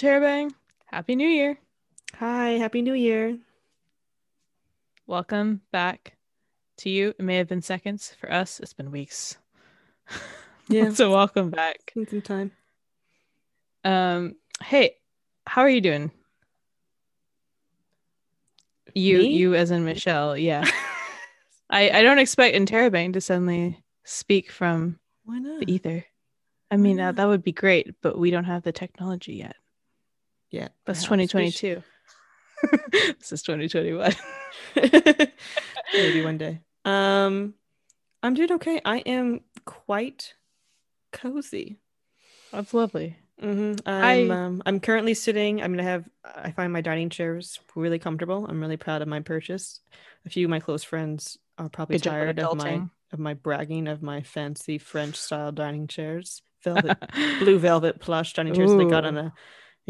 Terabang. Happy New Year. Hi, Happy New Year. Welcome back to you. It may have been seconds. For us, it's been weeks. Yeah. so welcome back. Been some time. Um, hey, how are you doing? You Me? you as in Michelle, yeah. I, I don't expect Interrobang to suddenly speak from Why not? the ether. I mean, uh, that would be great, but we don't have the technology yet. Yeah. That's perhaps we sh- 2022. this is 2021. Maybe one day. Um, I'm doing okay. I am quite cozy. That's lovely. hmm I'm I- um, I'm currently sitting. I'm gonna have. I find my dining chairs really comfortable. I'm really proud of my purchase. A few of my close friends are probably tired of my of my bragging of my fancy French style dining chairs, velvet blue velvet plush dining chairs that they got on a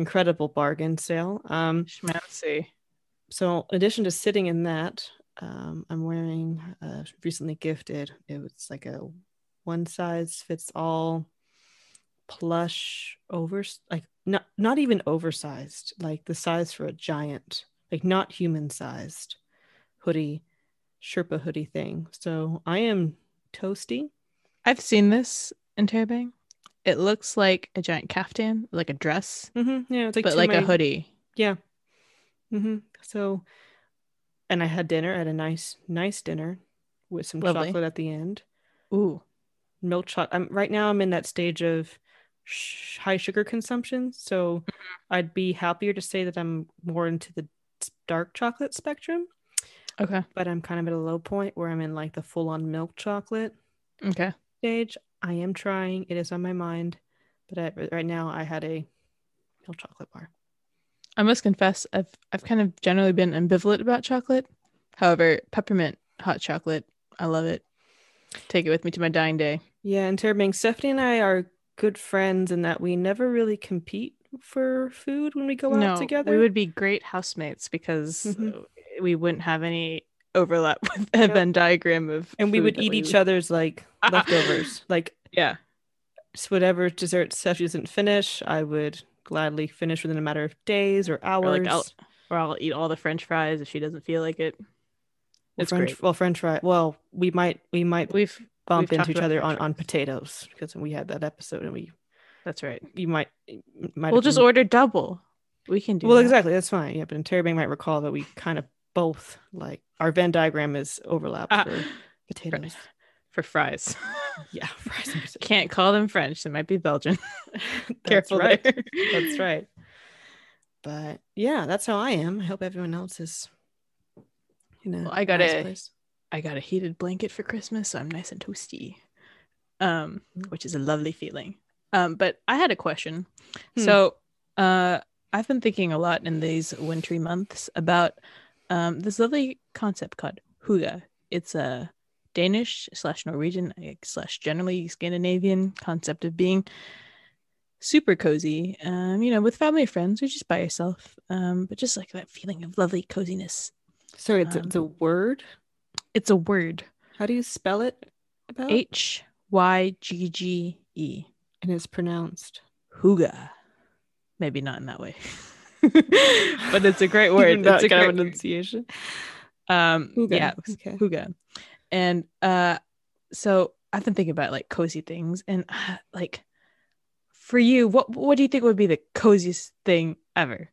incredible bargain sale. Um, Schmancy. so in addition to sitting in that, um, I'm wearing uh, recently gifted. It was like a one size fits all plush over like not not even oversized, like the size for a giant, like not human sized hoodie, Sherpa hoodie thing. So I am toasty. I've seen this Interrobang. It looks like a giant caftan, like a dress, Mm-hmm. Yeah, it's like but like a hoodie. Yeah. Mm-hmm. So, and I had dinner at a nice, nice dinner with some Lovely. chocolate at the end. Ooh. Milk chocolate. I'm right now. I'm in that stage of sh- high sugar consumption, so I'd be happier to say that I'm more into the dark chocolate spectrum. Okay. But I'm kind of at a low point where I'm in like the full-on milk chocolate Okay. stage. I am trying. It is on my mind, but I, right now I had a milk chocolate bar. I must confess, I've I've kind of generally been ambivalent about chocolate. However, peppermint hot chocolate, I love it. Take it with me to my dying day. Yeah, Interrobang, Stephanie and I are good friends in that we never really compete for food when we go no, out together. we would be great housemates because Mhm. uh, we wouldn't have any overlap with a Yep. Venn diagram of and we would eat each other's like leftovers. Like Yeah. whatever dessert Stephanie doesn't finish, I would gladly finish within a matter of days or hours. Or like I'll or I'll eat all the French fries if she doesn't feel like it. Well, It's French, great. well, French fry. Well, we might we might We've bump we've into each other on, on potatoes because we had that episode and we that's right. you might might We'll just been- order double. We can do well that. exactly that's fine yeah but Interrobang might recall that we kind of both like our Venn diagram is overlapped Ah, for potatoes for fries. yeah fries. Can't call them French. They might be Belgian. That's Careful right there. that's right but yeah that's how I am I hope everyone else is you know Well, I got a- I got a heated blanket for Christmas, so I'm nice and toasty. Um, which is a lovely feeling. Um, but I had a question. Hmm. So, uh, I've been thinking a lot in these wintry months about um this lovely concept called hygge. It's a Danish slash Norwegian slash generally Scandinavian concept of being super cozy. Um, you know, with family or friends or just by yourself. Um, but just like that feeling of lovely coziness. sorry it's, a- um, it's a word It's a word. how do you spell it H Y G G E. and it's pronounced hygge. Maybe not in that way. but it's a great word. It's a great of enunciation um hygge, yeah, okay. hygge. And uh so I've been thinking about like cozy things and uh, like for you, what what do you think would be the coziest thing ever?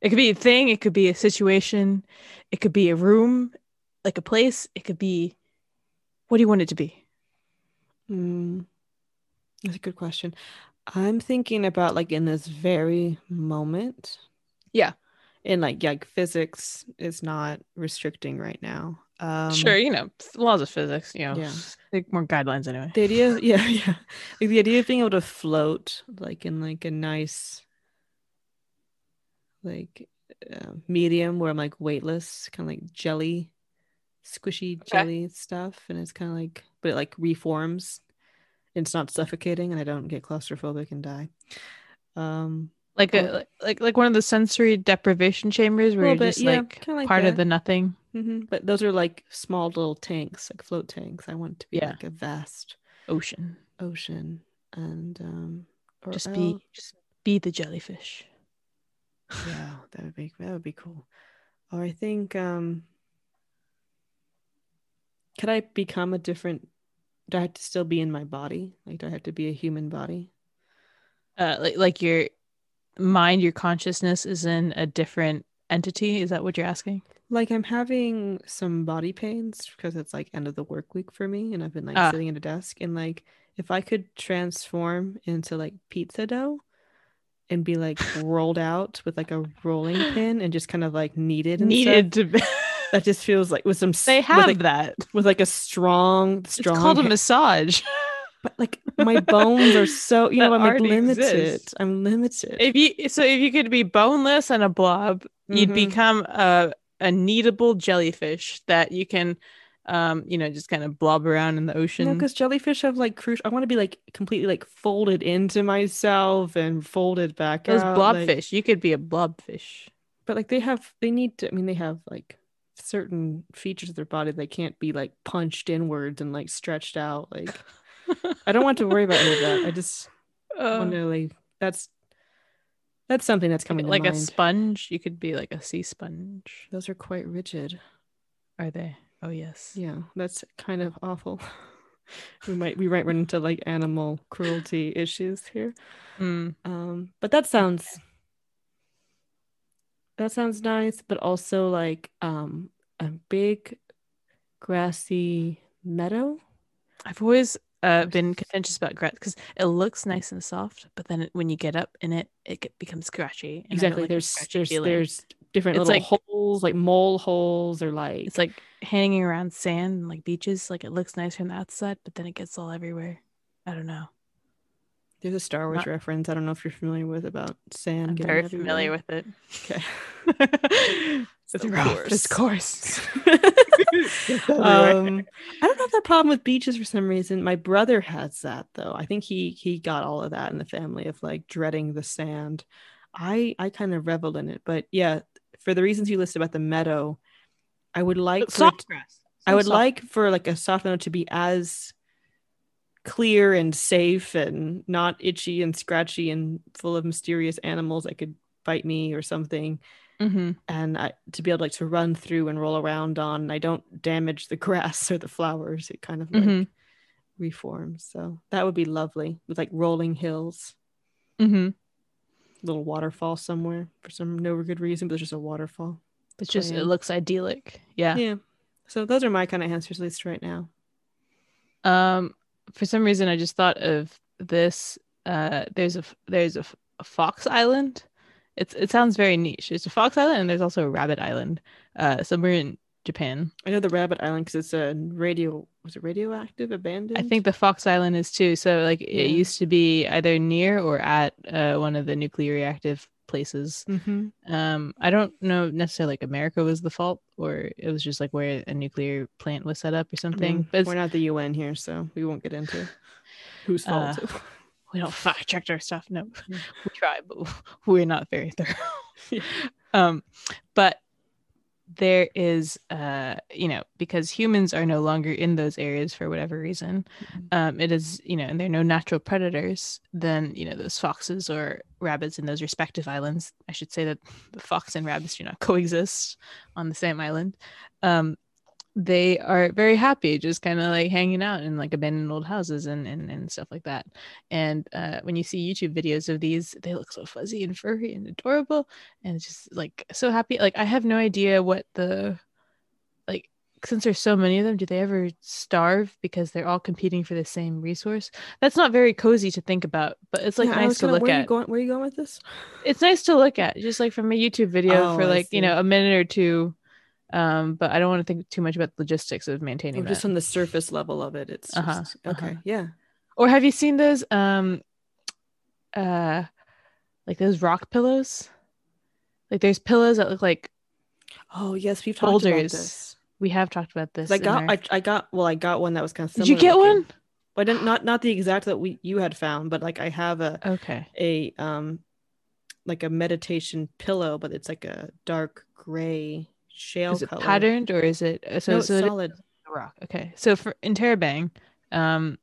It could be a thing, it could be a situation, it could be a room, like a place, it could be what do you want it to be? Mm, that's a good question. I'm thinking about like in this very moment. Yeah. And like, yeah, like physics is not restricting right now. Um, sure, you know, laws of physics, you know, yeah. like more guidelines anyway. The idea, yeah, yeah. Like the idea of being able to float like in like a nice, like uh, medium where I'm like weightless, kind of like jelly, squishy Okay. jelly stuff, and it's kind of like, but it like reforms. It's not suffocating, and I don't get claustrophobic and die. Um, like Oh. a like like one of the sensory deprivation chambers where you're bit, just yeah, like, like part of the nothing. mhm, But those are like small little tanks, like float tanks. I want it to be Yeah. like a vast ocean. ocean, and um, or Just I'll- be just be the jellyfish. Yeah, that would be that would be cool. Or I think um could I become a different do I have to still be in my body? Like do I have to be a human body? Uh, like like your mind, your consciousness is in a different entity. Is that what you're asking? Like I'm having some body pains because it's like end of the work week for me and I've been like Ah. sitting at a desk and like if I could transform into like pizza dough and be like rolled out with like a rolling pin and just kind of like kneaded and stuff, Needed to be. that just feels like with some they with, have like, that. with like a strong It's strong called a ha- massage. but like my bones are so you know I'm like limited exists. I'm limited if you so if you could be boneless and a blob, you'd Mhm. become a a kneadable jellyfish that you can, um, you know, just kind of blob around in the ocean. Because jellyfish have like crucial. I want to be like completely like folded into myself and folded back Those out. like- blobfish, you could be a blobfish. but like they have, they need to. I mean, they have like certain features of their body they can't be like punched inwards and like stretched out. Like I don't want to worry about any of that. I just Uh, want to like that's that's something that's coming like a mind. sponge, you could be like a sea sponge. Those are quite rigid. Are they? Oh yes. Yeah, that's kind of awful. we might we might run into like animal cruelty issues here. Mm. Um, but that sounds that sounds nice, but also like um a big grassy meadow. I've always uh, been contentious about grass because it looks nice and soft, but then it- when you get up in it, it becomes scratchy. and I don't exactly. like there's there's feeling. there's different It's little like- holes, like mole holes, or like It's like hanging around sand and like beaches. Like it looks nice from the outside, but then it gets all everywhere. I don't know. there's a Star Wars not- reference. I don't know if you're familiar with about sand. I'm very familiar with it. Okay. Rough, This course. um, I don't have that problem with beaches for some reason. My brother has that though. I think he he got all of that in the family of like dreading the sand. I I kind of revel in it, but yeah, for the reasons you listed about the meadow, I would like for soft grass. I would soft. like for like a soft meadow to be as clear and safe and not itchy and scratchy and full of mysterious animals that could bite me or something Mhm. and I, to be able like to run through and roll around on I don't damage the grass or the flowers it kind of like Mhm. reforms so that would be lovely with like rolling hills Mhm. little waterfall somewhere for some no good reason but there's just a waterfall It's just it looks idyllic. Yeah. yeah so those are my kind of answers at least right now Um, for some reason, I just thought of this. Uh, there's a there's a, a Fox Island. It's it sounds very niche. There's a Fox Island and there's also a Rabbit Island. Uh, somewhere in Japan. I know the rabbit island because it's a radio was it radioactive abandoned I think the Fox Island is too. So like Yeah. it used to be either near or at uh, one of the nuclear reactive places. mm-hmm. Um, I don't know necessarily like America was the fault or it was just like where a nuclear plant was set up or something. but we're not the UN here so we won't get into whose fault Uh, we don't fact check our stuff. No, we try, but we're not very thorough. Yeah. Um, but there is, uh, you know, because humans are no longer in those areas for whatever reason, Mhm. um, it is, you know, and there are no natural predators. Then, you know, those foxes or rabbits in those respective islands. I should say that the fox and rabbits do not coexist on the same island. Um, they are very happy just kind of like hanging out in like abandoned old houses and, and and stuff like that. And uh, when you see youtube videos of these they look so fuzzy and furry and adorable and just like so happy. Like i have no idea what the like since there's so many of them do they ever starve because they're all competing for the same resource? That's not very cozy to think about but it's like Yeah, nice to gonna- look where at Are you going, where are you going with this? it's nice to look at just like from a youtube video Oh, for like you know a minute or two um but i don't want to think too much about the logistics of maintaining that just on the surface level of it. It's Uh-huh, just, okay. uh-huh. Yeah. Or have you seen those um uh like those rock pillows? Like there's pillows that look like Oh yes, we've talked about this. we have talked about this. I got our- I, I got well I got one that was kind of similar. Did you get looking. one? But I didn't not not the exact that we you had found, but like I have a Okay. a um like a meditation pillow, but it's like a dark gray shale Is it color. patterned or is it uh, so no, so solid. rock? Okay. So for Interrobang, um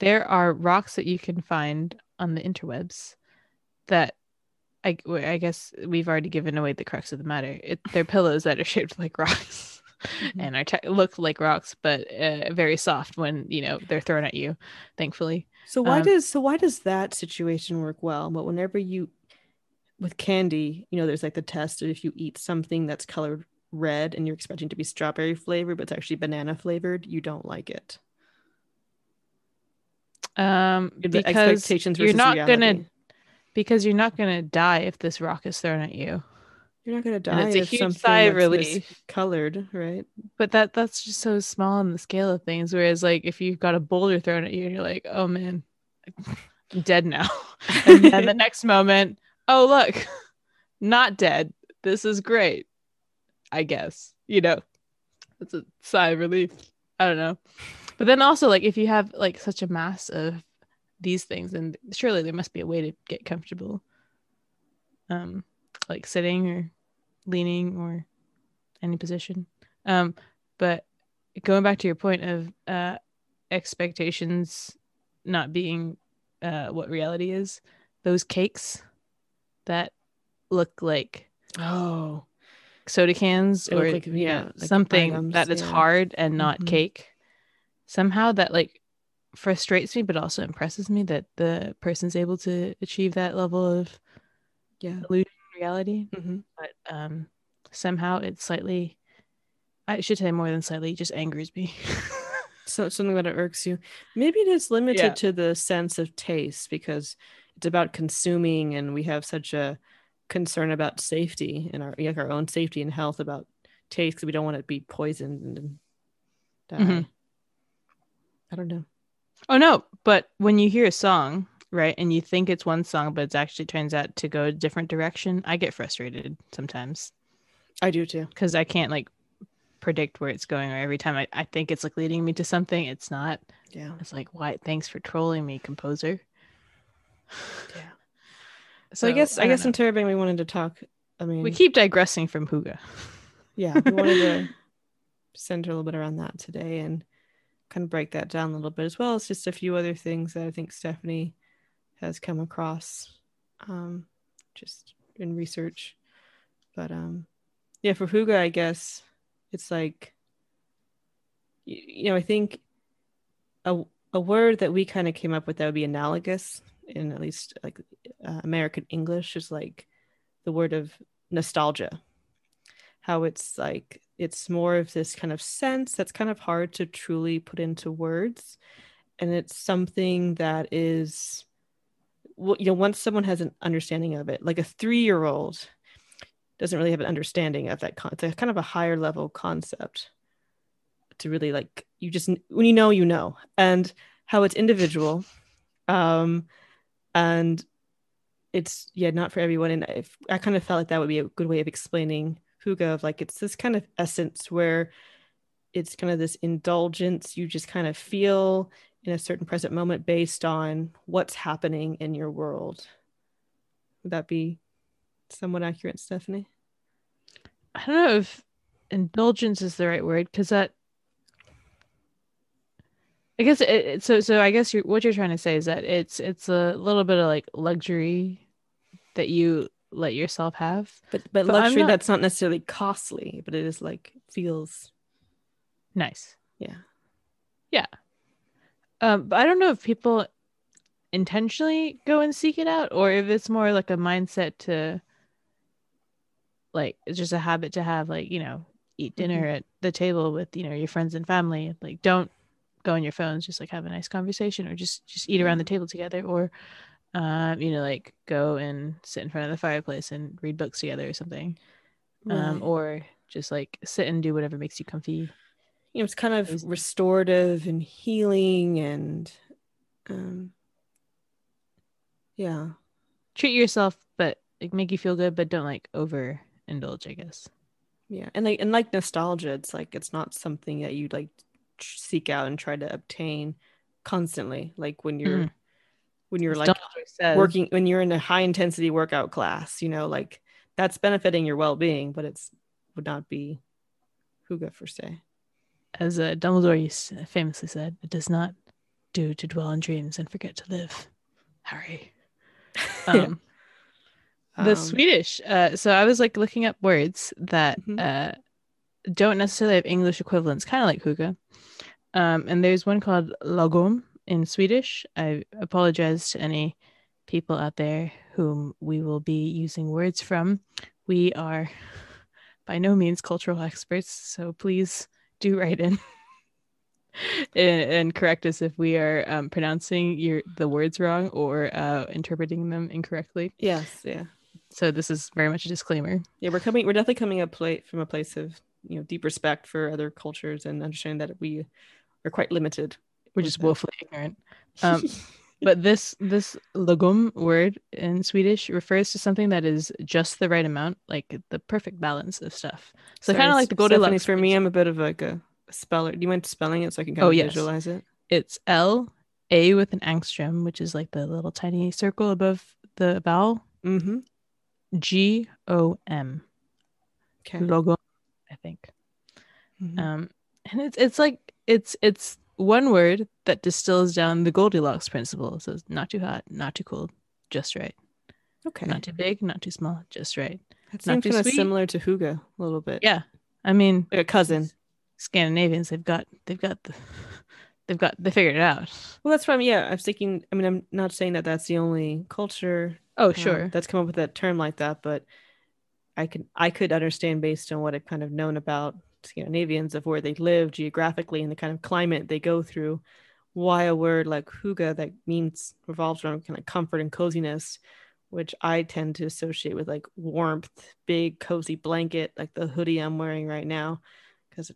there are rocks that you can find on the interwebs that I, I guess we've already given away the crux of the matter. It, they're pillows that are shaped like rocks Mhm. and are te- look like rocks, but uh, very soft when you know they're thrown at you. Thankfully, So why Um, does so why does that situation work well? But whenever you with candy, you know, there's like the test of if you eat something that's colored red and you're expecting to be strawberry flavored, but it's actually banana flavored, you don't like it. um, because you're not reality. gonna because you're not gonna die if this rock is thrown at you. You're not gonna And die it's a if huge sigh of relief. colored, right? But that that's just so small in the scale of things. Whereas like if you've got a boulder thrown at you and you're like, oh man, I'm dead now. and then the next moment, oh look, not dead. This is great. I guess. You know. It's a sigh of relief. I don't know. But then also like if you have like such a mass of these things, then surely there must be a way to get comfortable. Um like sitting or leaning or any position. Um but going back to your point of uh expectations not being uh what reality is, those cakes that look like Oh. soda cans or like, yeah, like something items, that is yeah. hard and not Mhm. cake somehow that like frustrates me but also impresses me that the person's able to achieve that level of Yeah. illusion reality hmm but um somehow it's slightly i should say more than slightly just angers me So something that irks you. Maybe it is limited Yeah. to the sense of taste because it's about consuming and we have such a concern about safety and our like our own safety and health about taste because we don't want to be poisoned and die. Mhm. I don't know. oh no but when you hear a song right and you think it's one song but it actually turns out to go a different direction i get frustrated sometimes I do too. because I can't like predict where it's going or every time I, I think it's like leading me to something it's not Yeah. it's like why thanks for trolling me composer Yeah. So, I guess I, don't guess know. Interrobang we wanted to talk. I mean, we keep digressing from hygge yeah, we wanted to center a little bit around that today and kind of break that down a little bit as well It's just a few other things that I think Stephanie has come across um, just in research. But um, yeah, for hygge, I guess it's like, y- you know, I think a, a word that we kind of came up with that would be analogous in at least like uh, American English is like the word of nostalgia. How it's like it's more of this kind of sense that's kind of hard to truly put into words. And it's something that is well, you know once someone has an understanding of it like a three-year-old doesn't really have an understanding of that con- it's kind of a higher level concept to really like you just when you know you know. And how it's individual um and it's yeah not for everyone and if i kind of felt like that would be a good way of explaining hygge of like it's this kind of essence where it's kind of this indulgence you just kind of feel in a certain present moment based on what's happening in your world. Would that be somewhat accurate, Stephanie? I don't know if indulgence is the right word because that. I guess it, so. So I guess you're, what you're trying to say is that it's it's a little bit of like luxury that you let yourself have. But but, But luxury not- that's not necessarily costly, but it is like feels Nice. yeah. Yeah. Um, but I don't know if people intentionally go and seek it out or if it's more like a mindset to like it's just a habit to have like you know eat dinner at the table with you know your friends and family like don't go on your phones just like have a nice conversation or just just eat around the table together or um you know like go and sit in front of the fireplace and read books together or something um or just like sit and do whatever makes you comfy. You know it's kind of restorative and healing and um yeah. Treat yourself but like make you feel good but don't like over indulge i guess. Yeah and like and like nostalgia it's like it's not something that you like seek out and try to obtain constantly like when you're Mhm. when you're like working when you're in a high intensity workout class you know like that's benefiting your well-being but it's would not be hygge for say as uh, Dumbledore famously said, "It does not do to dwell in dreams and forget to live." Harry. Yeah. Um, the Um, Swedish. Uh, so I was like looking up words that Mhm. uh, don't necessarily have English equivalents, kind of like hygge. Um, and there's one called lagom in Swedish. I apologize to any people out there whom we will be using words from. We are by no means cultural experts, so please do write in. and, and correct us if we are um, pronouncing your the words wrong or uh, interpreting them incorrectly. Yes, yeah, So this is very much a disclaimer. yeah. We're coming. We're definitely coming up play from a place of you know deep respect for other cultures and understanding that we are quite limited. We're just woefully ignorant. Um, but this this lagom word in Swedish refers to something that is just the right amount, like the perfect balance of stuff. So kind of like the Goldilocks. For me, I'm a bit of like a speller. Do you mind spelling it so I can kind Oh, of yes. visualize it? it's L A with an angstrom, which is like the little tiny circle above the vowel. Mm-hmm. G O M. Okay. Logo, I think. Mhm. Um, and it's it's like it's it's one word that distills down the Goldilocks principle. So it's not too hot, not too cold, just right. okay. Not too big, not too small, just right. That seems kind of similar to hygge a little bit. Yeah, I mean, Like a cousin. Scandinavians, they've got they've got the they've got they figured it out. Well, that's from yeah. I'm thinking. I mean, I'm not saying that that's the only culture Oh, um, sure. that's come up with that term like that, but I could I could understand based on what I've kind of known about Scandinavians of where they live geographically and the kind of climate they go through, why a word like hygge that means revolves around kind of comfort and coziness, which I tend to associate with like warmth, big cozy blanket, like the hoodie I'm wearing right now, because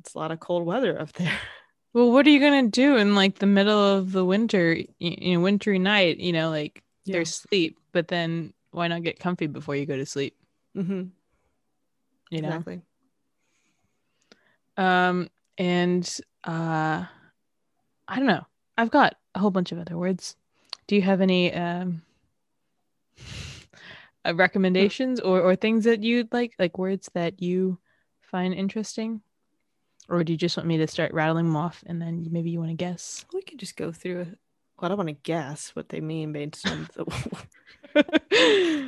it's a lot of cold weather up there. Well, what are you gonna do in like the middle of the winter, you know, wintry night? You know, like Yeah. there's sleep, but then why not get comfy before you go to sleep? Mm-hmm. You know. Exactly. Um, and uh, I don't know. I've got a whole bunch of other words. Do you have any um uh, recommendations or or things that you'd like, like words that you find interesting? Or do you just want me to start rattling them off and then maybe you want to guess? We could just go through it. Well, I don't want to guess what they mean based on the.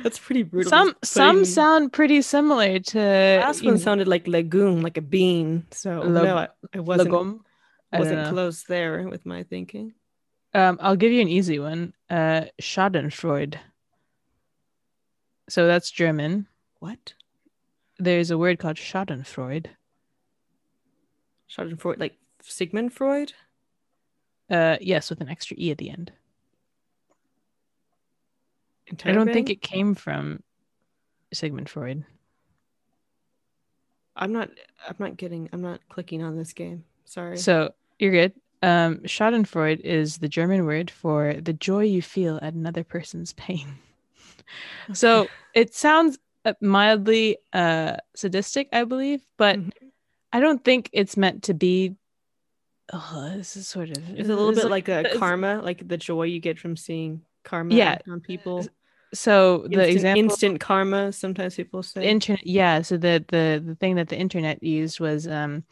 That's pretty brutal. some just some sound pretty similar to Last one know, sounded like legume, like a bean. So Leg- no, it, I wasn't legum. I wasn't close there with my thinking. Um, I'll give you an easy one. Uh, Schadenfreude. So that's German. What? There's a word called Schadenfreude. Schadenfreude, like Sigmund Freud? Uh, yes, with an extra e at the end. I don't think it came from Sigmund Freud. I'm not. I'm not getting. I'm not clicking on this game. Sorry. So you're good. Um, Schadenfreude is the German word for the joy you feel at another person's pain. So it sounds uh, mildly uh, sadistic, I believe, but Mhm. I don't think it's meant to be. Oh, this is sort of. it's a little bit like, a karma, like the joy you get from seeing karma Yeah. on people. So the instant, example, instant karma. Sometimes people say. internet, yeah. So the the the thing that the internet used was um,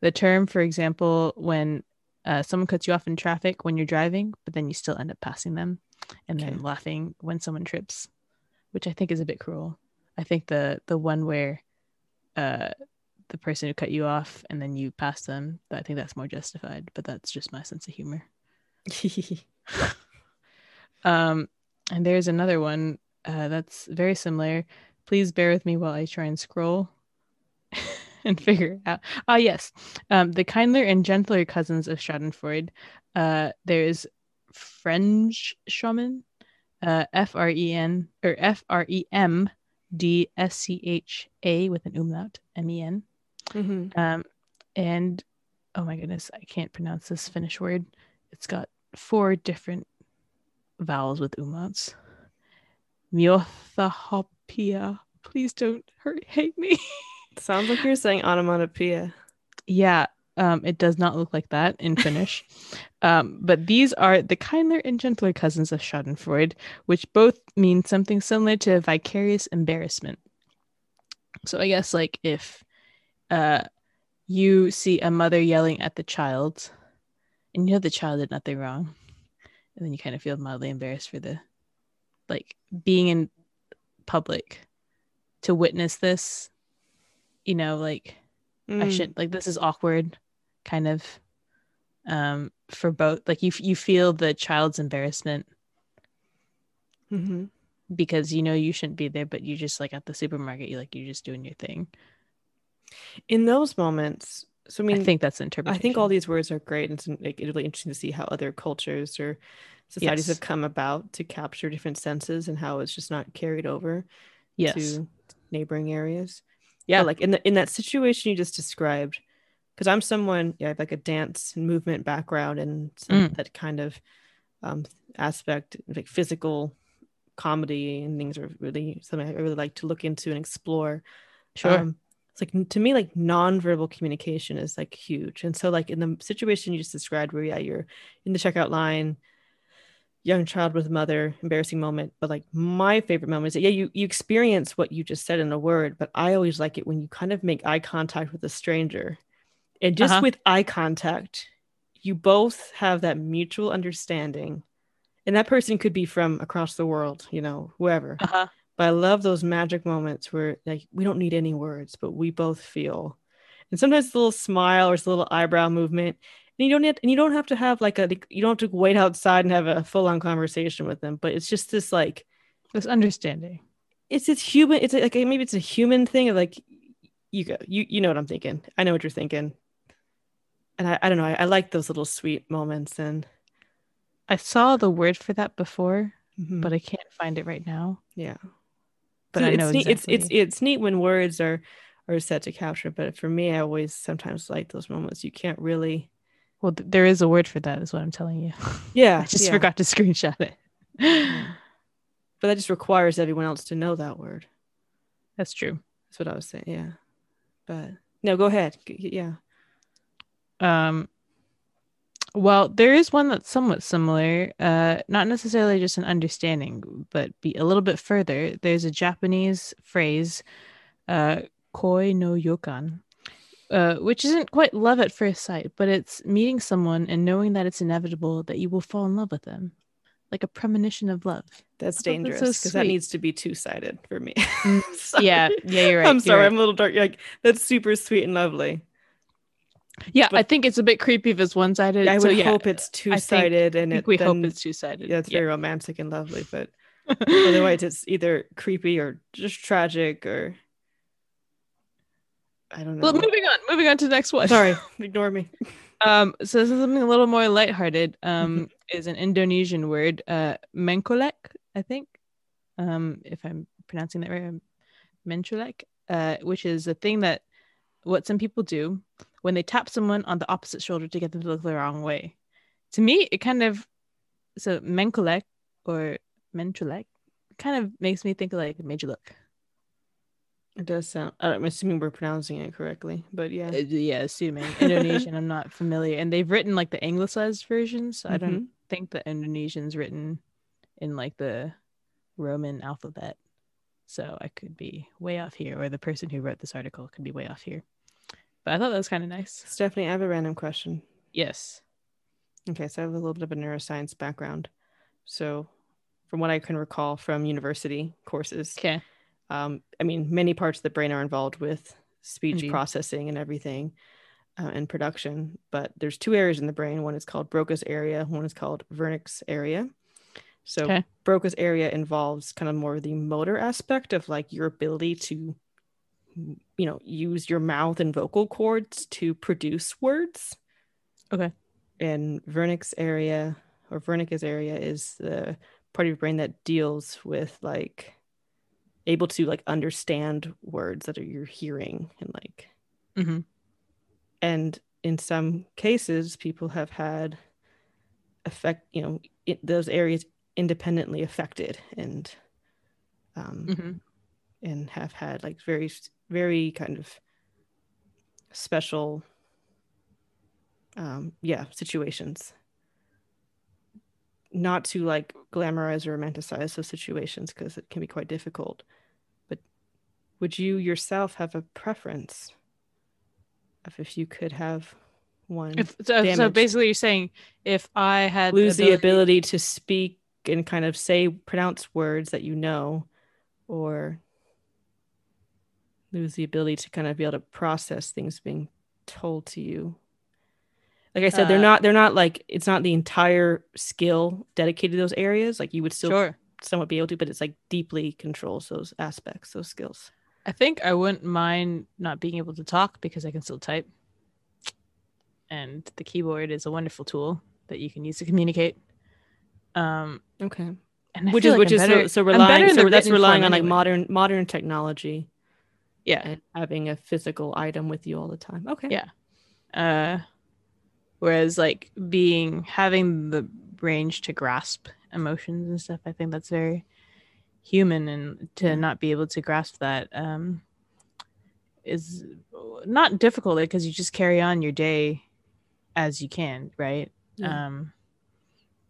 the term, for example, when uh, someone cuts you off in traffic when you're driving, but then you still end up passing them, and then laughing when someone trips, which I think is a bit cruel. I think the the one where uh the person who cut you off and then you pass them, I think that's more justified. But that's just my sense of humor. Um, and there's another one uh, that's very similar. Please bear with me while I try and scroll and figure it out. Ah, yes. Um, the kindler and gentler cousins of Schadenfreude. Uh, there is French shaman, uh, F R E N or F R E M D S C H A with an umlaut, M E N. Mhm. Um, and oh my goodness, I can't pronounce this Finnish word. It's got four different vowels with umlauts. myötähäpeä. Please don't hurt hate me. Sounds like you're saying onomatopoeia. yeah, um, it does not look like that in Finnish. um, but these are the kinder and gentler cousins of Schadenfreude, which both mean something similar to vicarious embarrassment. So I guess like if uh, you see a mother yelling at the child, and you know the child did nothing wrong, and then you kind of feel mildly embarrassed for the like being in public to witness this you know like i Mm. should like this is awkward kind of um for both like you you feel the child's embarrassment Mhm. because you know you shouldn't be there but you just like at the supermarket you like you're just doing your thing In those moments, so I i, think that's the I think all these words are great, and it's like, it's really interesting to see how other cultures or societies Yes. have come about to capture different senses and how it's just not carried over yes to neighboring areas. yeah But, like in the in that situation you just described, because I'm someone, yeah, I have like a dance and movement background and Mm. that kind of um, aspect, like physical comedy and things are really something I really like to look into and explore. sure Um, it's like to me, like nonverbal communication is like huge. And so, like in the situation you just described, where yeah, you're in the checkout line, young child with mother, embarrassing moment. But like my favorite moment is that yeah, you you experience what you just said in a word, but I always like it when you kind of make eye contact with a stranger, and just Uh-huh. with eye contact, you both have that mutual understanding. And that person could be from across the world, you know, whoever. uh-huh But I love those magic moments where like we don't need any words, but we both feel. And sometimes it's a little smile or it's a little eyebrow movement. And you don't need, and you don't have to have like a you don't have to wait outside and have a full on conversation with them. But it's just this like this understanding it's this human. It's like maybe it's a human thing of like you go you you know what I'm thinking. I know what you're thinking. And I, I don't know. I, I like those little sweet moments and i saw the word for that before Mhm. but i can't find it right now yeah. But So i it's know neat, exactly. it's it's it's neat when words are are set to capture but for me i always sometimes like those moments. You can't really well th- there is a word for that is what i'm telling you. Yeah i just yeah. forgot to screenshot it. But that just requires everyone else to know that word. That's true. That's what i was saying yeah. But no go ahead. Yeah. Um, well, there is one that's somewhat similar, uh, not necessarily just an understanding, but be a little bit further. There's a Japanese phrase, uh, koi no yokan, uh, which isn't quite love at first sight, but it's meeting someone and knowing that it's inevitable that you will fall in love with them, like a premonition of love. that's I thought that's dangerous so because that needs to be two-sided for me Mm, yeah, yeah, you're right, i'm you're sorry right. i'm a little dark like that's super sweet and lovely Yeah, but- I think it's a bit creepy if it's one sided. i would so, yeah, hope it's two-sided and it we hope it's two sided. yeah it's very romantic and lovely but otherwise it's either creepy or just tragic or i don't know Well, moving on, moving on to the next one. sorry ignore me Um, so this is something a little more lighthearted. Mm-hmm. Um, is an Indonesian word, uh, mencolek, I think. Um, if I'm pronouncing that right, mencolek, uh, which is a thing that what some people do when they tap someone on the opposite shoulder to get them to look the wrong way. To me, it kind of so mencolek or mentulek kind of makes me think of like made you look. It does sound. I'm assuming we're pronouncing it correctly, but yeah. Uh, yeah, assuming Indonesian, I'm not familiar, and they've written like the anglicized version, so I don't Mhm. think the Indonesian's written in like the Roman alphabet. So I could be way off here, or the person who wrote this article could be way off here. But I thought that was kind of nice. Stephanie, I have a random question. Yes. Okay, so I have a little bit of a neuroscience background. So, from what I can recall from university courses, Okay. um, I mean, many parts of the brain are involved with speech Indeed. processing and everything uh, and production. But there's two areas in the brain. One is called Broca's area, one is called Wernicke's area. So, Okay. Broca's area involves kind of more the motor aspect of like your ability to, you know, use your mouth and vocal cords to produce words. Okay. And Wernicke's area or Wernicke's area is the part of your brain that deals with like able to like understand words that are you're hearing and like hmm and in some cases people have had affect you know it, those areas independently affected and um hmm and have had like very very kind of special um yeah situations. Not to like glamorize or romanticize those situations because it can be quite difficult but would you yourself have a preference of if you could have one If so, so basically, you're saying if I had lose the ability to speak and kind of say pronounce words that you know or lose the ability to kind of be able to process things being told to you. Like i said uh, they're not they're not like it's not the entire skill dedicated to those areas. Like you would still sure. somewhat be able to but it's like deeply controls those aspects those skills. I think i wouldn't mind not being able to talk because i can still type. And the keyboard is a wonderful tool that you can use to communicate. Um okay. and which is like which I'm is better, so, so relying so that's relying on like modern modern technology yeah. and having a physical item with you all the time. Okay. Yeah. Uh whereas like being having the range to grasp emotions and stuff i think that's very human and to not be able to grasp that um is not difficult because you just carry on your day as you can right? Yeah. um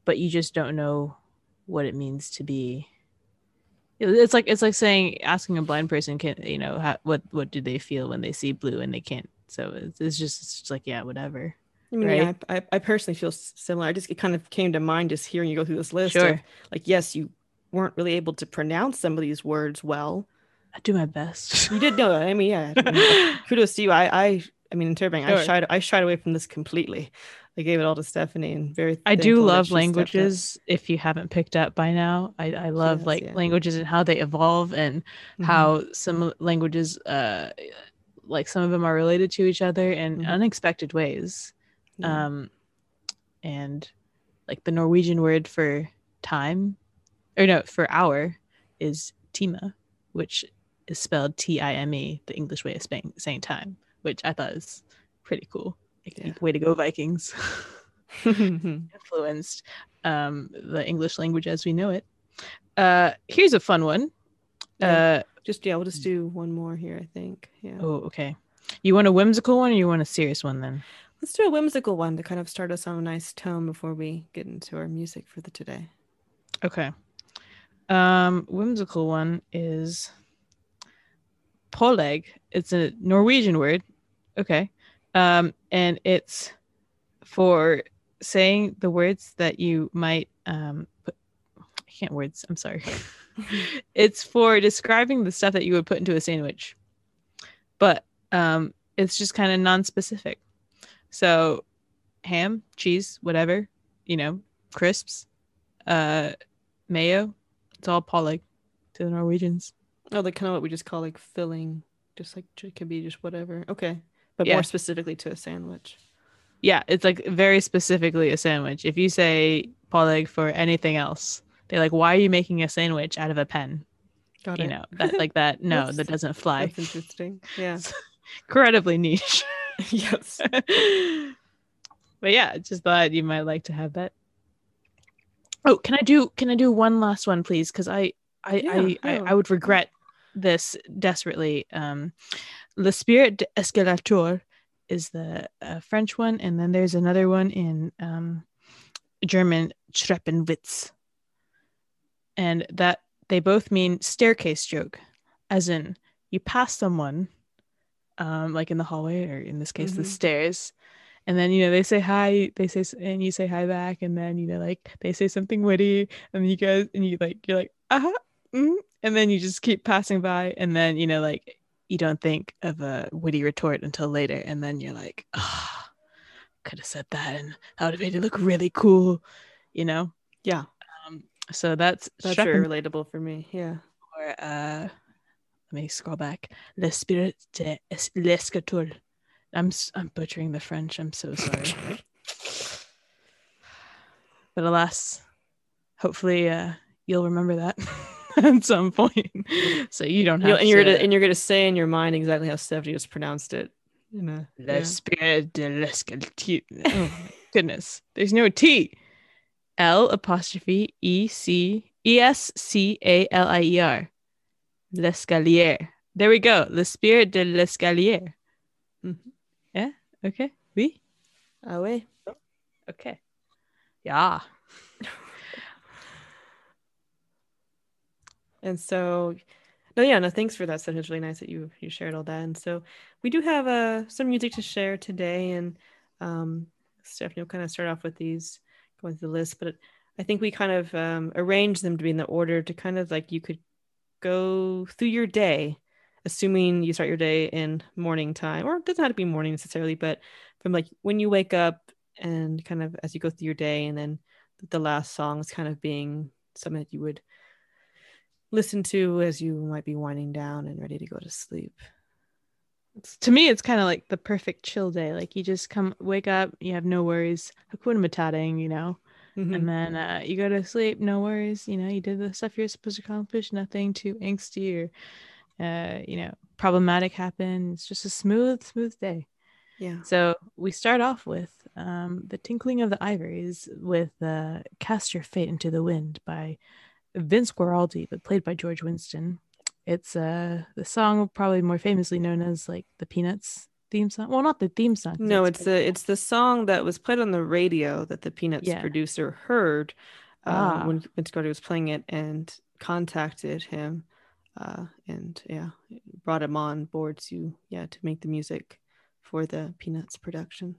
but you just don't know what it means to be it's like it's like saying asking a blind person can you know how, what what do they feel when they see blue and they can't so it's, it's just it's just like yeah whatever I mean, right? yeah, I, I personally feel similar. I just it kind of came to mind just hearing you go through this list. Sure. Of, like, yes, you weren't really able to pronounce some of these words well. I do my best. you did know. that. I mean, yeah. I mean, kudos to you. I, I, I mean, interpreting, sure. I shied, I shied away from this completely. I gave it all to Stephanie and very I do love languages if you haven't picked up by now. I, I love like yeah. languages and how they evolve and mm-hmm. how some languages uh like some of them are related to each other in mm-hmm. unexpected ways. Yeah. Um and like the Norwegian word for time or no for hour is tima, which is spelled T I M E, the English way of saying time, which I thought is pretty cool yeah. way to go Vikings. Influenced um, the English language as we know it. Uh, here's a fun one. Yeah. Uh, just yeah, we'll just do one more here. I think. Yeah. Oh, okay. You want a whimsical one, or you want a serious one then? Let's do a whimsical one to kind of start us on a nice tone before we get into our music for the today. Okay. Um, whimsical one is pålegg It's a Norwegian word. Okay um, and it's for saying the words that you might um, put. I can't words. I'm sorry. it's for describing the stuff that you would put into a sandwich, but um, it's just kind of non-specific. So, ham, cheese, whatever, you know, crisps, uh, mayo. It's all pålegg to the Norwegians. Oh, like kind of what we just call like filling, just like it could be just whatever. Okay but yeah. more specifically to a sandwich. Yeah, it's like very specifically a sandwich. If you say pålegg for anything else, they're like, "Why are you making a sandwich out of a pen?" Got you it. know that like that. No, that doesn't fly. That's interesting. Yeah, incredibly niche. yes. but yeah, just thought you might like to have that. Oh, can I do can I do one last one, please? Because I I, yeah, I, yeah. I I would regret this desperately. Um, Le Spirit d'Escalator is the uh, French one, and then there's another one in um, German, Treppenwitz. And that they both mean staircase joke, as in you pass someone, um, like in the hallway, or in this case, mm-hmm. the stairs, and then you know they say hi, they say, and you say hi back, and then you know like they say something witty, and you guys, and you like you're like uh huh, mm-hmm. and then you just keep passing by, and then you know like you don't think of a witty retort until later and then you're like oh, could have said that and that would have made it look really cool you know? Yeah. Um, so that's that's very relatable for me yeah. or uh let me scroll back. Le spirit de l'escator i'm i'm butchering the french i'm so sorry. But alas hopefully uh you'll remember that at some point. So you don't have you and you're to, gonna, and you're gonna say in your mind exactly how Stephanie just pronounced it. In a, yeah. de Oh goodness. There's no T. L apostrophe E C E S C A L I E R. L'escalier. There we go. Le spirit de l'escalier. Mm-hmm. Yeah. Okay. Oui. Ah oui. Okay. Yeah. And so, no, yeah, no, thanks for that. So it's really nice that you you shared all that. And so we do have uh, some music to share today, and um, Stephanie will kind of start off with these going through the list, but I think we kind of um, arranged them to be in the order to kind of like you could go through your day, assuming you start your day in morning time, or it doesn't have to be morning necessarily, but from like when you wake up and kind of as you go through your day, and then the last song is kind of being something that you would listen to as you might be winding down and ready to go to sleep. It's, to me, it's kind of like the perfect chill day. Like you just come, wake up, you have no worries. Hakuna Matata, you know, Mhm. and then uh, you go to sleep, no worries. You know, you did the stuff you're supposed to accomplish. Nothing too angsty or, uh, you know, problematic happen. It's just a smooth, smooth day. yeah. So we start off with um, the tinkling of the ivories with uh, "Cast Your Fate into the Wind" by Vince Guaraldi, but played by George Winston. It's uh, the song probably more famously known as like the Peanuts theme song. Well, not the theme song. No, it's the it's the song that was played on the radio that the Peanuts Yeah. producer heard uh, Ah. when Vince Carter was playing it and contacted him, uh, and yeah, brought him on board to yeah to make the music for the Peanuts production.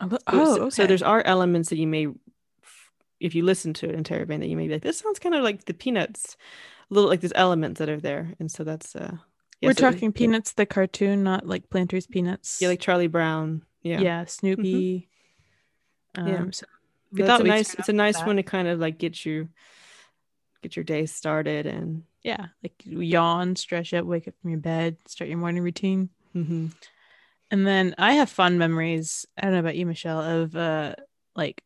Oh, So- oh, so, okay. so there's are elements that you may, if you listen to it entire band, that you may be like, this sounds kind of like the Peanuts, a little like these elements that are there, and so that's uh, yeah, We're talking Peanuts the cartoon, not like Planters Peanuts. yeah, like Charlie Brown, yeah, yeah, Snoopy. Um, Yeah. So we That's a nice. It's a nice that. one to kind of like get you, get your day started, and Yeah, like yawn, stretch up, wake up from your bed, start your morning routine. mm-hmm. And then I have fun memories. I don't know about you, Michelle, of uh like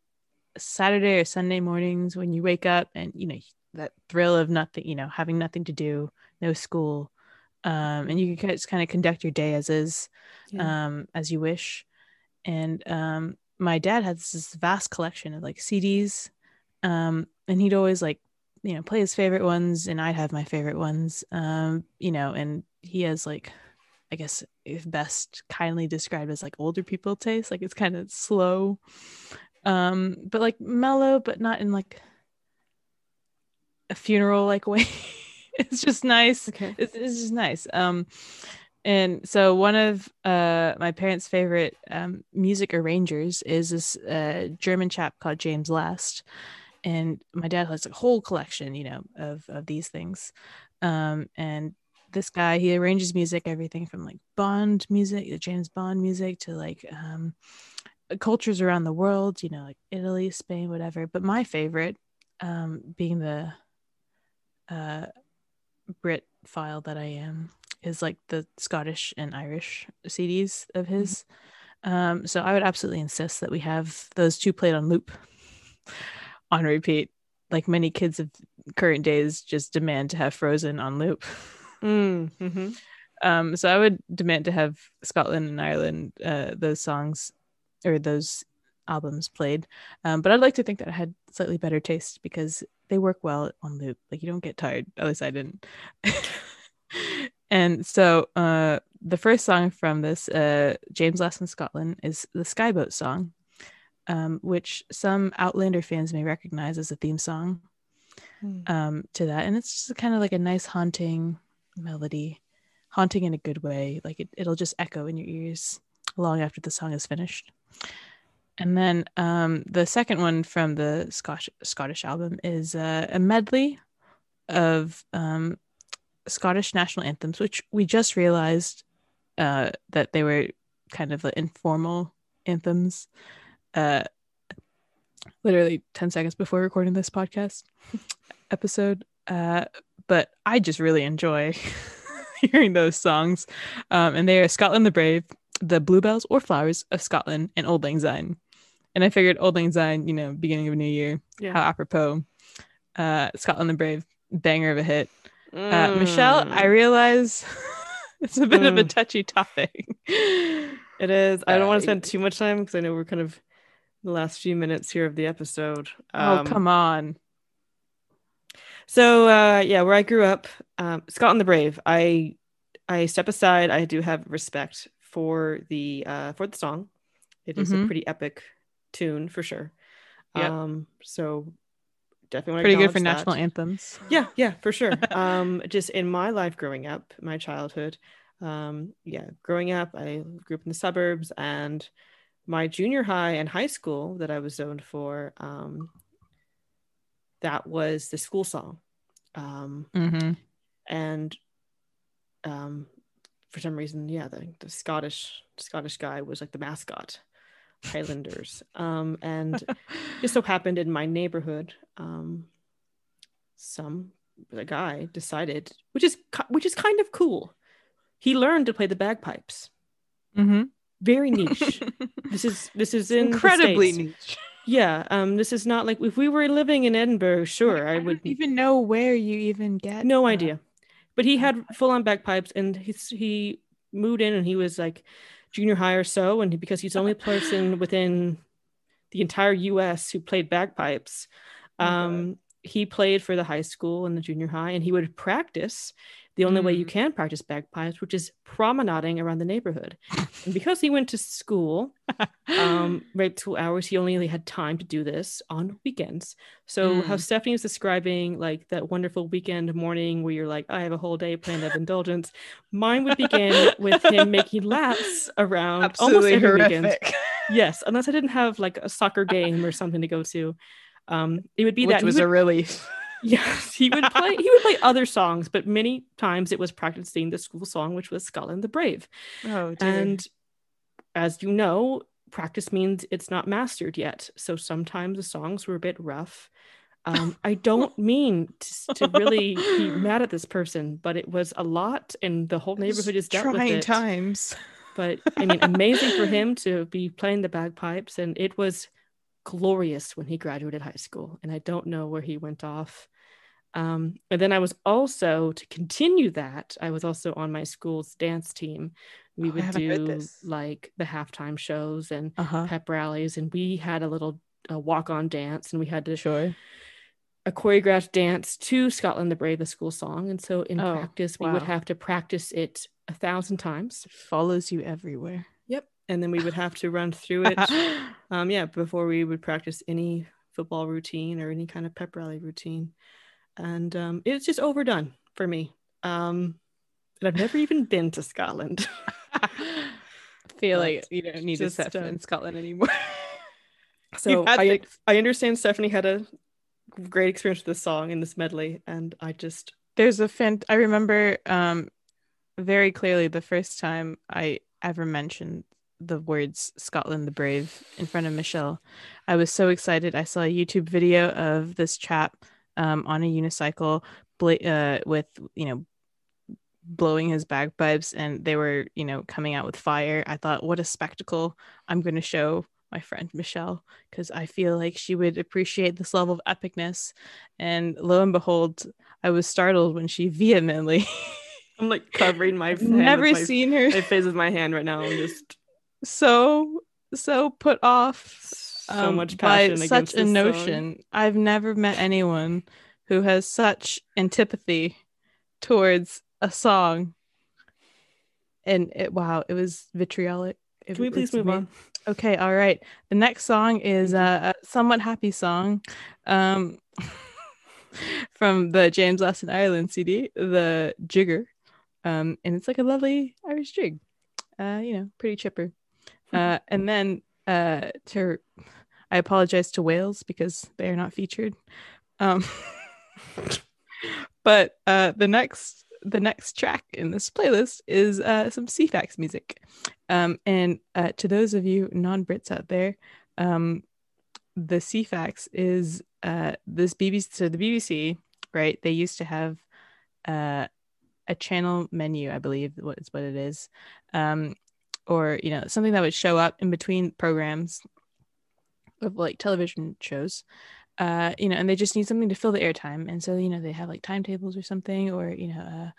Saturday or Sunday mornings when you wake up and you know that thrill of nothing, you know, having nothing to do, no school, um, and you can just kind of conduct your day as is, yeah. um, as you wish. And um, my dad had this vast collection of like CDs, um, and he'd always like you know play his favorite ones, and I'd have my favorite ones, um, you know, and he has like I guess if best kindly described as like older people taste. Like it's kind of slow, um, but like mellow, but not in like a funeral like way. it's just nice. okay. It's, it's just nice. Um, and so one of uh my parents' favorite um music arrangers is this uh German chap called James Last, and my dad has a whole collection, you know, of of these things. Um, and this guy he arranges music everything from like bond music the james bond music to like um cultures around the world you know like italy spain whatever. But my favorite um being the uh brit file that i am is like the scottish and irish cds of his. Um so i would absolutely insist that we have those two played on loop on repeat. Like many kids of current days just demand to have frozen on loop. Mm, hmm um so i would demand to have scotland and ireland uh those songs or those albums played. Um but i'd like to think that i had slightly better taste because they work well on loop. Like you don't get tired. At least i didn't. And so uh the first song from this uh james last in scotland is the skye boat song um which some outlander fans may recognize as a theme song um to that. And it's just kind of like a nice haunting melody haunting in a good way. Like it, it'll just echo in your ears long after the song is finished and then um the second one from the scottish scottish album is uh, a medley of um scottish national anthems which we just realized uh that they were kind of like informal anthems uh literally 10 seconds before recording this podcast episode. Uh but i just really enjoy hearing those songs. Um and they are scotland the brave the bluebells or flowers of scotland and auld lang syne and i figured auld lang syne you know beginning of a new year Yeah. how apropos uh scotland the brave banger of a hit uh michelle i realize it's a bit of a Mm. touchy topic It is. I don't want Uh, to spend too much time because I know we're kind of the last few minutes here of the episode. oh Um, come on So uh, yeah, where I grew up, um, Scotland the Brave. I I step aside. I do have respect for the uh, for the song. It is a Mhm. pretty epic tune for sure. Yep. Um, so definitely pretty good for acknowledge national anthems Yeah, yeah, for sure. um, just in my life growing up, my childhood, um, yeah, growing up, I grew up in the suburbs, and my junior high and high school that I was zoned for, um, that was the school song. Um, mm-hmm. and um, for some reason, yeah, the, the Scottish Scottish guy was like the mascot, Highlanders. um, and just so happened in my neighborhood, um, some the guy decided, which is which is kind of cool. He learned to play the bagpipes. Mm-hmm. Very niche. this is this is incredibly niche. Yeah, um, this is not like if we were living in Edinburgh, sure, I, I would even know where you even get. No idea, but he had full on bagpipes, and he's, he moved in, and he was like junior high or so, and because he's the only person within the entire U.S. who played bagpipes, um, he played for the high school and the junior high, and he would practice the only mm. way you mm. can practice bagpipes, which is promenading around the neighborhood. and because he went to school, um, right two hours, he only had time to do this on weekends. So mm. how Stephanie was describing like that wonderful weekend morning where you're like, I have a whole day planned of indulgence. Mine would begin with him making laps around Absolutely almost every horrific. weekend. Yes, unless I didn't have like a soccer game or something to go to. Um, it would be that. Which that was would, a relief. Yes, he would play. he would play other songs, but many times it was practicing the school song, which was Scotland the Brave. Oh, dear. and as you know, practice means it's not mastered yet. So sometimes the songs were a bit rough. Um, I don't mean to, to, really be mad at this person, but it was a lot, and the whole neighborhood is dealt trying with it. times. But I mean, amazing for him to be playing the bagpipes, and it was glorious when he graduated high school. And I don't know where he went off. Um, and then I was also to continue that. I was also on my school's dance team. We oh, would do like the halftime shows and uh-huh. pep rallies, and we had a little walk-on dance, and we had to sure a choreographed dance to Scotland the Brave, the school song. And so in oh, practice, we wow. would have to practice it a thousand times. It follows you everywhere. Yep. And then we would have to run through it. um, yeah, before we would practice any football routine or any kind of pep rally routine and um, it's just overdone for me. Um, and I've never even been to Scotland. I feel but like you don't need just, to set uh, in Scotland anymore. so I I understand Stephanie had a great experience with this song and this medley, and I just there's a fan. I remember um very clearly the first time I ever mentioned the words Scotland the Brave in front of Michelle. I was so excited. I saw a YouTube video of this chap um, on a unicycle uh, with you know blowing his bagpipes and they were you know coming out with fire. I thought what a spectacle. I'm going to show my friend michelle because i feel like she would appreciate this level of epicness. And lo and behold i was startled when she vehemently i'm like covering my never my, seen her my face with my hand right now. I'm just so so put off so um, much passion by such a notion. Song. I've never met anyone who has such antipathy towards a song. And it wow, it was vitriolic. It, Can we please move on? Okay, all right. The next song is a somewhat happy song. Um from the James Last in Ireland CD, the Jigger. Um, and it's like a lovely Irish jig. Uh, you know, pretty chipper. Uh, and then uh to I apologize to Wales because they are not featured. Um, but uh, the next the next track in this playlist is uh, some Ceefax music. Um, and uh, to those of you non-Brits out there, um, the Ceefax is uh, this BBC. So the BBC, right? They used to have uh, a channel menu, I believe, what is what it is, um, or you know something that would show up in between programs of like television shows uh you know and they just need something to fill the airtime. And so you know they have like timetables or something or you know uh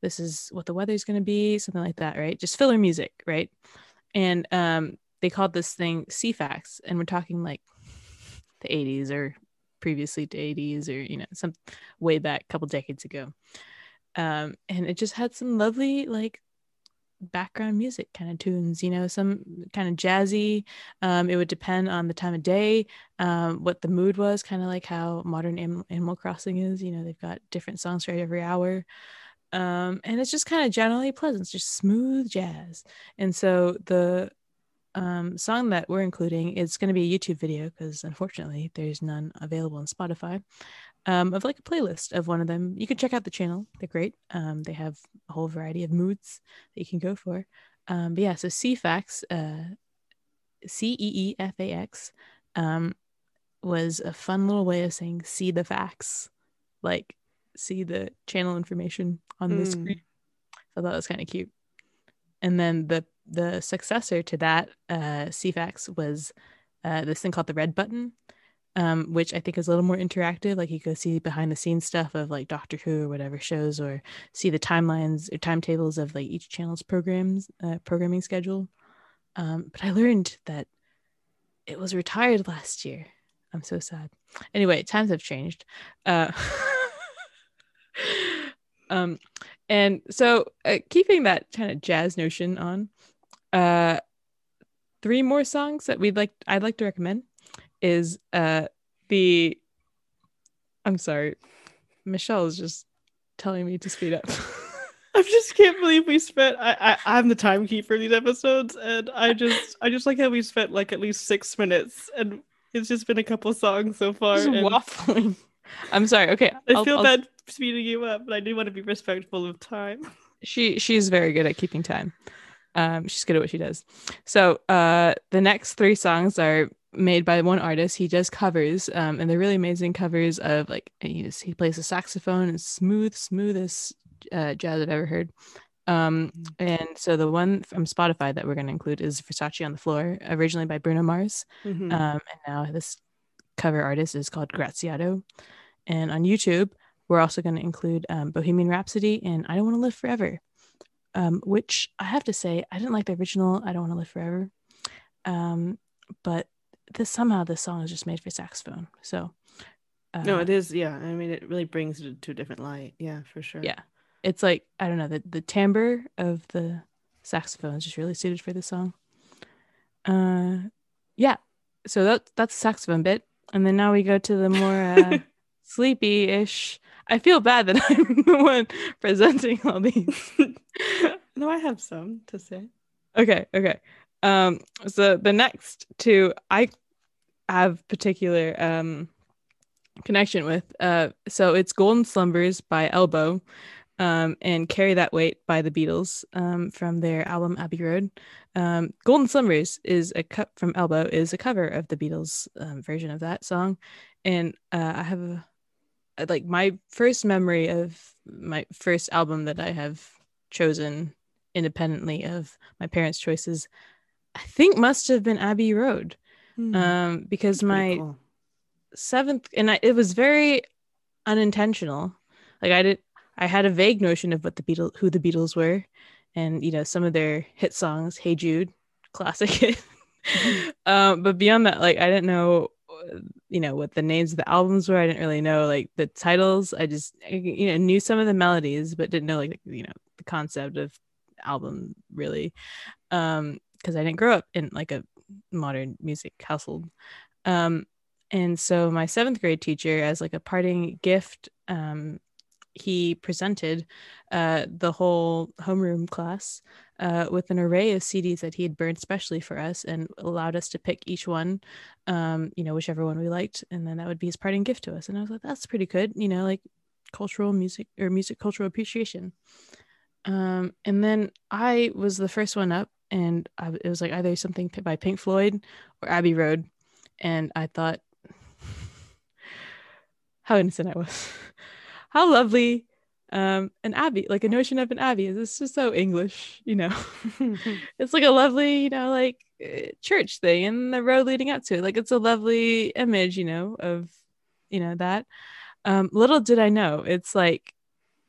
this is what the weather's going to be something like that right? Just filler music right? And um they called this thing Ceefax and we're talking like the 80s or previously to 80s or you know some way back a couple decades ago. Um and it just had some lovely like background music kind of tunes you know some kind of jazzy um, it would depend on the time of day um, what the mood was kind of like how modern Anim- animal crossing is you know they've got different songs for every hour um, and it's just kind of generally pleasant it's just smooth jazz and so the um, song that we're including is going to be a youtube video because unfortunately there's none available on spotify um, of like a playlist of one of them. You can check out the channel; they're great. Um, they have a whole variety of moods that you can go for. Um, but yeah, so Ceefax, uh, C E E F A X, um, was a fun little way of saying "see the facts," like see the channel information on the Mm. screen. So I thought that was kind of cute. And then the the successor to that uh, Ceefax was uh, this thing called the Red Button, um, which I think is a little more interactive. Like you could see behind the scenes stuff of like Doctor Who or whatever shows, or see the timelines or timetables of like each channel's programs, uh, programming schedule. Um, but I learned that it was retired last year. I'm so sad. Anyway, times have changed. Uh, um, and so uh, keeping that kind of jazz notion on, uh, three more songs that we'd like I'd like to recommend is uh the I'm sorry, Michelle is just telling me to speed up. I just can't believe we spent. I, I I'm the timekeeper of these episodes, and I just I just like how we spent like at least six minutes, and it's just been a couple songs so far. Just and waffling. I'm sorry. Okay, I I'll- feel I'll- bad speeding you up, but I do want to be respectful of time. she she's very good at keeping time. Um, she's good at what she does. So uh, the next three songs are made by one artist. He does covers, um, and they're really amazing covers of like he, just- he plays the saxophone and smooth, smoothest uh, jazz I've ever heard. Um, and so the one from Spotify that we're going to include is Versace on the Floor, originally by Bruno Mars. Mhm. Um, and now this cover artist is called Graziato. And on YouTube, we're also going to include um, Bohemian Rhapsody and I Don't Want to Live Forever, um, which I have to say, I didn't like the original I Don't Want to Live Forever. Um, but this somehow this song is just made for saxophone. So, uh, no, it is. Yeah, I mean, it really brings it to a different light. Yeah, for sure. Yeah. it's like, I don't know, the, the timbre of the saxophone is just really suited for this song. Uh, yeah, so that, that's the saxophone bit. And then now we go to the more uh, sleepy ish. I feel bad that I'm the one presenting all these. no, I have some to say. okay, okay. Um, so the next two I have particular um connection with. Uh, so it's Golden Slumbers by Elbow, um, and Carry That Weight by the Beatles, um, from their album Abbey Road. Um, Golden Slumbers is a cut from Elbow is a cover of the Beatles um, version of that song, and uh, I have a, like my first memory of my first album that I have chosen independently of my parents' choices. I think must have been Abbey Road, Hmm, um, because that's my cool. seventh and I, it was very unintentional. Like i did i had a vague notion of what the beatles who the beatles were and you know some of their hit songs hey jude classic hit. Um but beyond that like i didn't know you know what the names of the albums were. I didn't really know like the titles. I just you know knew some of the melodies but didn't know like you know the concept of album really. Um because i didn't grow up in like a modern music household. Um and so my seventh grade teacher as like a parting gift um, he presented uh, the whole homeroom class uh, with an array of cds that he had burned specially for us and allowed us to pick each one um, you know whichever one we liked and then that would be his parting gift to us. And i was like that's pretty good you know like cultural music or music cultural appreciation. Um, and then i was the first one up and I, it was like either something by pink floyd or abbey road and i thought how innocent I was. how lovely um an abbey, like a notion of an abbey is. It's just so English, you know. it's like a lovely, you know, like uh, church thing and the road leading up to it. Like it's a lovely image, you know, of you know that. Um little did I know, it's like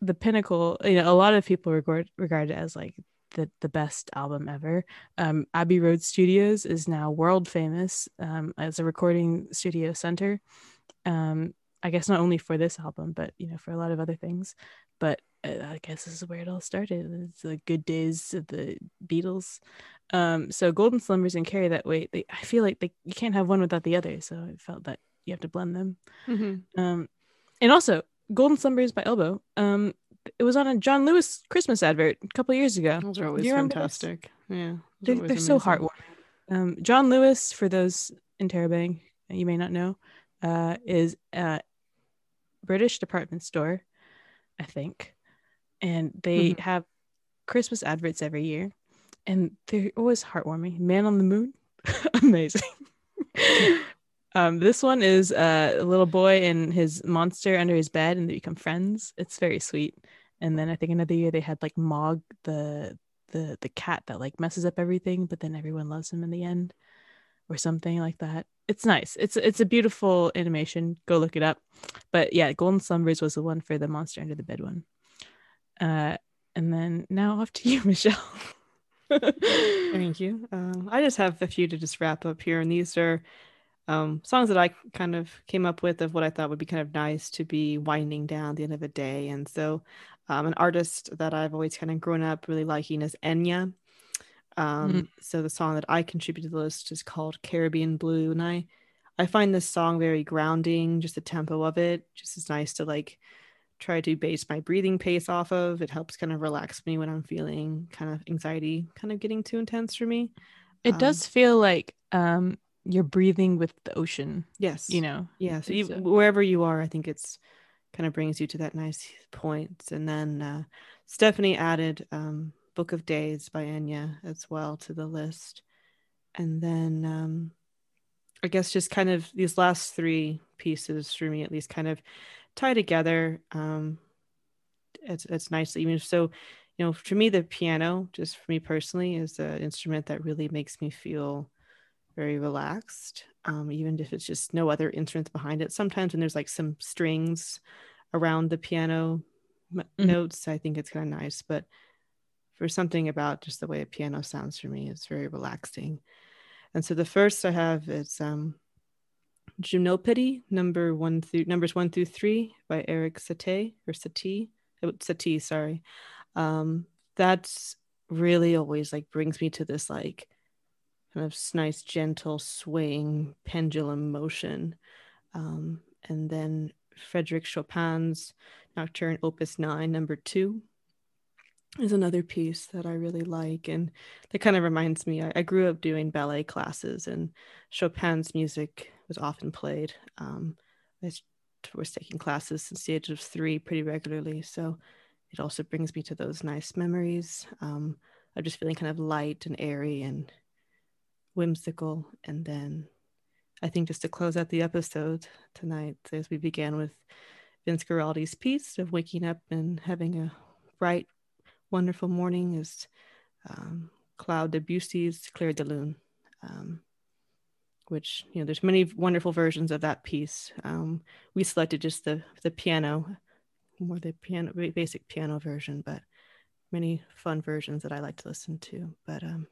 the pinnacle, you know, a lot of people regard regard it as like the, the best album ever. Um, Abbey Road Studios is now world famous um, as a recording studio center. Um, I guess not only for this album, but you know, for a lot of other things. But uh, I guess this is where it all started. It's the good days of the Beatles. Um, so Golden Slumbers and Carry That Weight. They, I feel like they you can't have one without the other. So I felt that you have to blend them. Mhm. Um, and also Golden Slumbers by Elbow. Um, it was on a John Lewis Christmas advert a couple years ago. Those are always this? fantastic. Yeah, They're, they're so heartwarming. Um, John Lewis, for those in Terabang, you may not know, uh, is a British department store, I think, and they Mhm. have Christmas adverts every year, and they're always heartwarming. Man on the Moon, amazing. um, this one is uh, a little boy and his monster under his bed, and they become friends. It's very sweet. And then I think another year they had like Mog, the the the cat that like messes up everything, but then everyone loves him in the end, or something like that. It's nice. It's it's a beautiful animation. Go look it up. But yeah, Golden Slumbers was the one for the monster under the bed one. Uh, and then now off to you, Michelle. Thank you. Um, I just have a few to just wrap up here, and these are um, songs that I kind of came up with of what I thought would be kind of nice to be winding down the end of a day. And so, um, an artist that I've always kind of grown up really liking is Enya. Um, Mhm. So the song that I contributed to the list is called Caribbean Blue, and I I find this song very grounding. Just the tempo of it just is nice to like try to base my breathing pace off of. It helps kind of relax me when I'm feeling kind of anxiety, kind of getting too intense for me. It Um, does feel like um you're breathing with the ocean, Yes. you know. Yeah. So, you, so. wherever you are, I think it's kind of brings you to that nice point. And then uh, Stephanie added um, Book of Days by Enya as well to the list. And then um, I guess just kind of these last three pieces for me, at least, kind of tie together. Um, it's it's nicely even so. You know, for me, the piano, just for me personally, is an instrument that really makes me feel very relaxed. Um, even if it's just no other instruments behind it. Sometimes when there's like some strings around the piano m- Mhm. notes, I think it's kind of nice. But for something about just the way a piano sounds for me, it's very relaxing. And so the first I have is um, Gymnopédie, number one through numbers one through three by Erik Satie or Satie, oh, Satie, sorry. Um, that's really always like brings me to this like kind of nice, gentle, swaying pendulum motion. Um, and then Frederick Chopin's Nocturne Opus 9, number two, is another piece that I really like. And that kind of reminds me, I, I grew up doing ballet classes, and Chopin's music was often played. Um, I was taking classes since the age of three pretty regularly. So it also brings me to those nice memories um, of just feeling kind of light and airy and whimsical. And then I think just to close out the episode tonight, as we began with Vince Guaraldi's piece of waking up and having a bright, wonderful morning, is um, Claude Debussy's Clair de Lune. Um, which you know, there's many wonderful versions of that piece. Um, we selected just the the piano, more the piano, basic piano version, but many fun versions that I like to listen to. But um,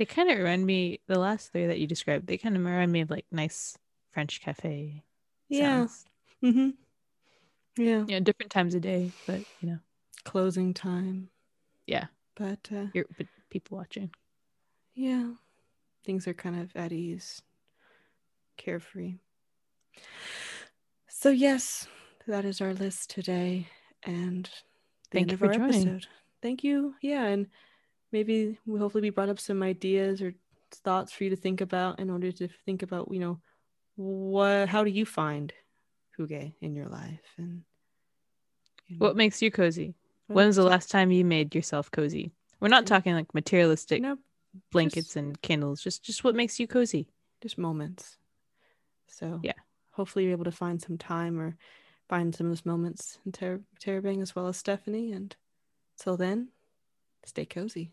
They kind of remind me the last three that you described. They kind of remind me of like nice French cafe. yeah, sounds. hmm yeah, you know, different times of day, but you know, closing time. Yeah. but uh, you're but people watching. yeah, things are kind of at ease, carefree. So yes, that is our list today, and the Thank end you of for our joining. episode. Thank you. Yeah, and maybe we hopefully we brought up some ideas or thoughts for you to think about in order to think about, you know, what how do you find hygge in your life and you know, What makes you cozy? what When was the last time you made yourself cozy? We're not talking like materialistic no, blankets just- and candles. Just just what makes you cozy. just moments. So Yeah. hopefully you're able to find some time or find some of those moments in Ter- Terabang as well as Stephanie. And till then, stay cozy.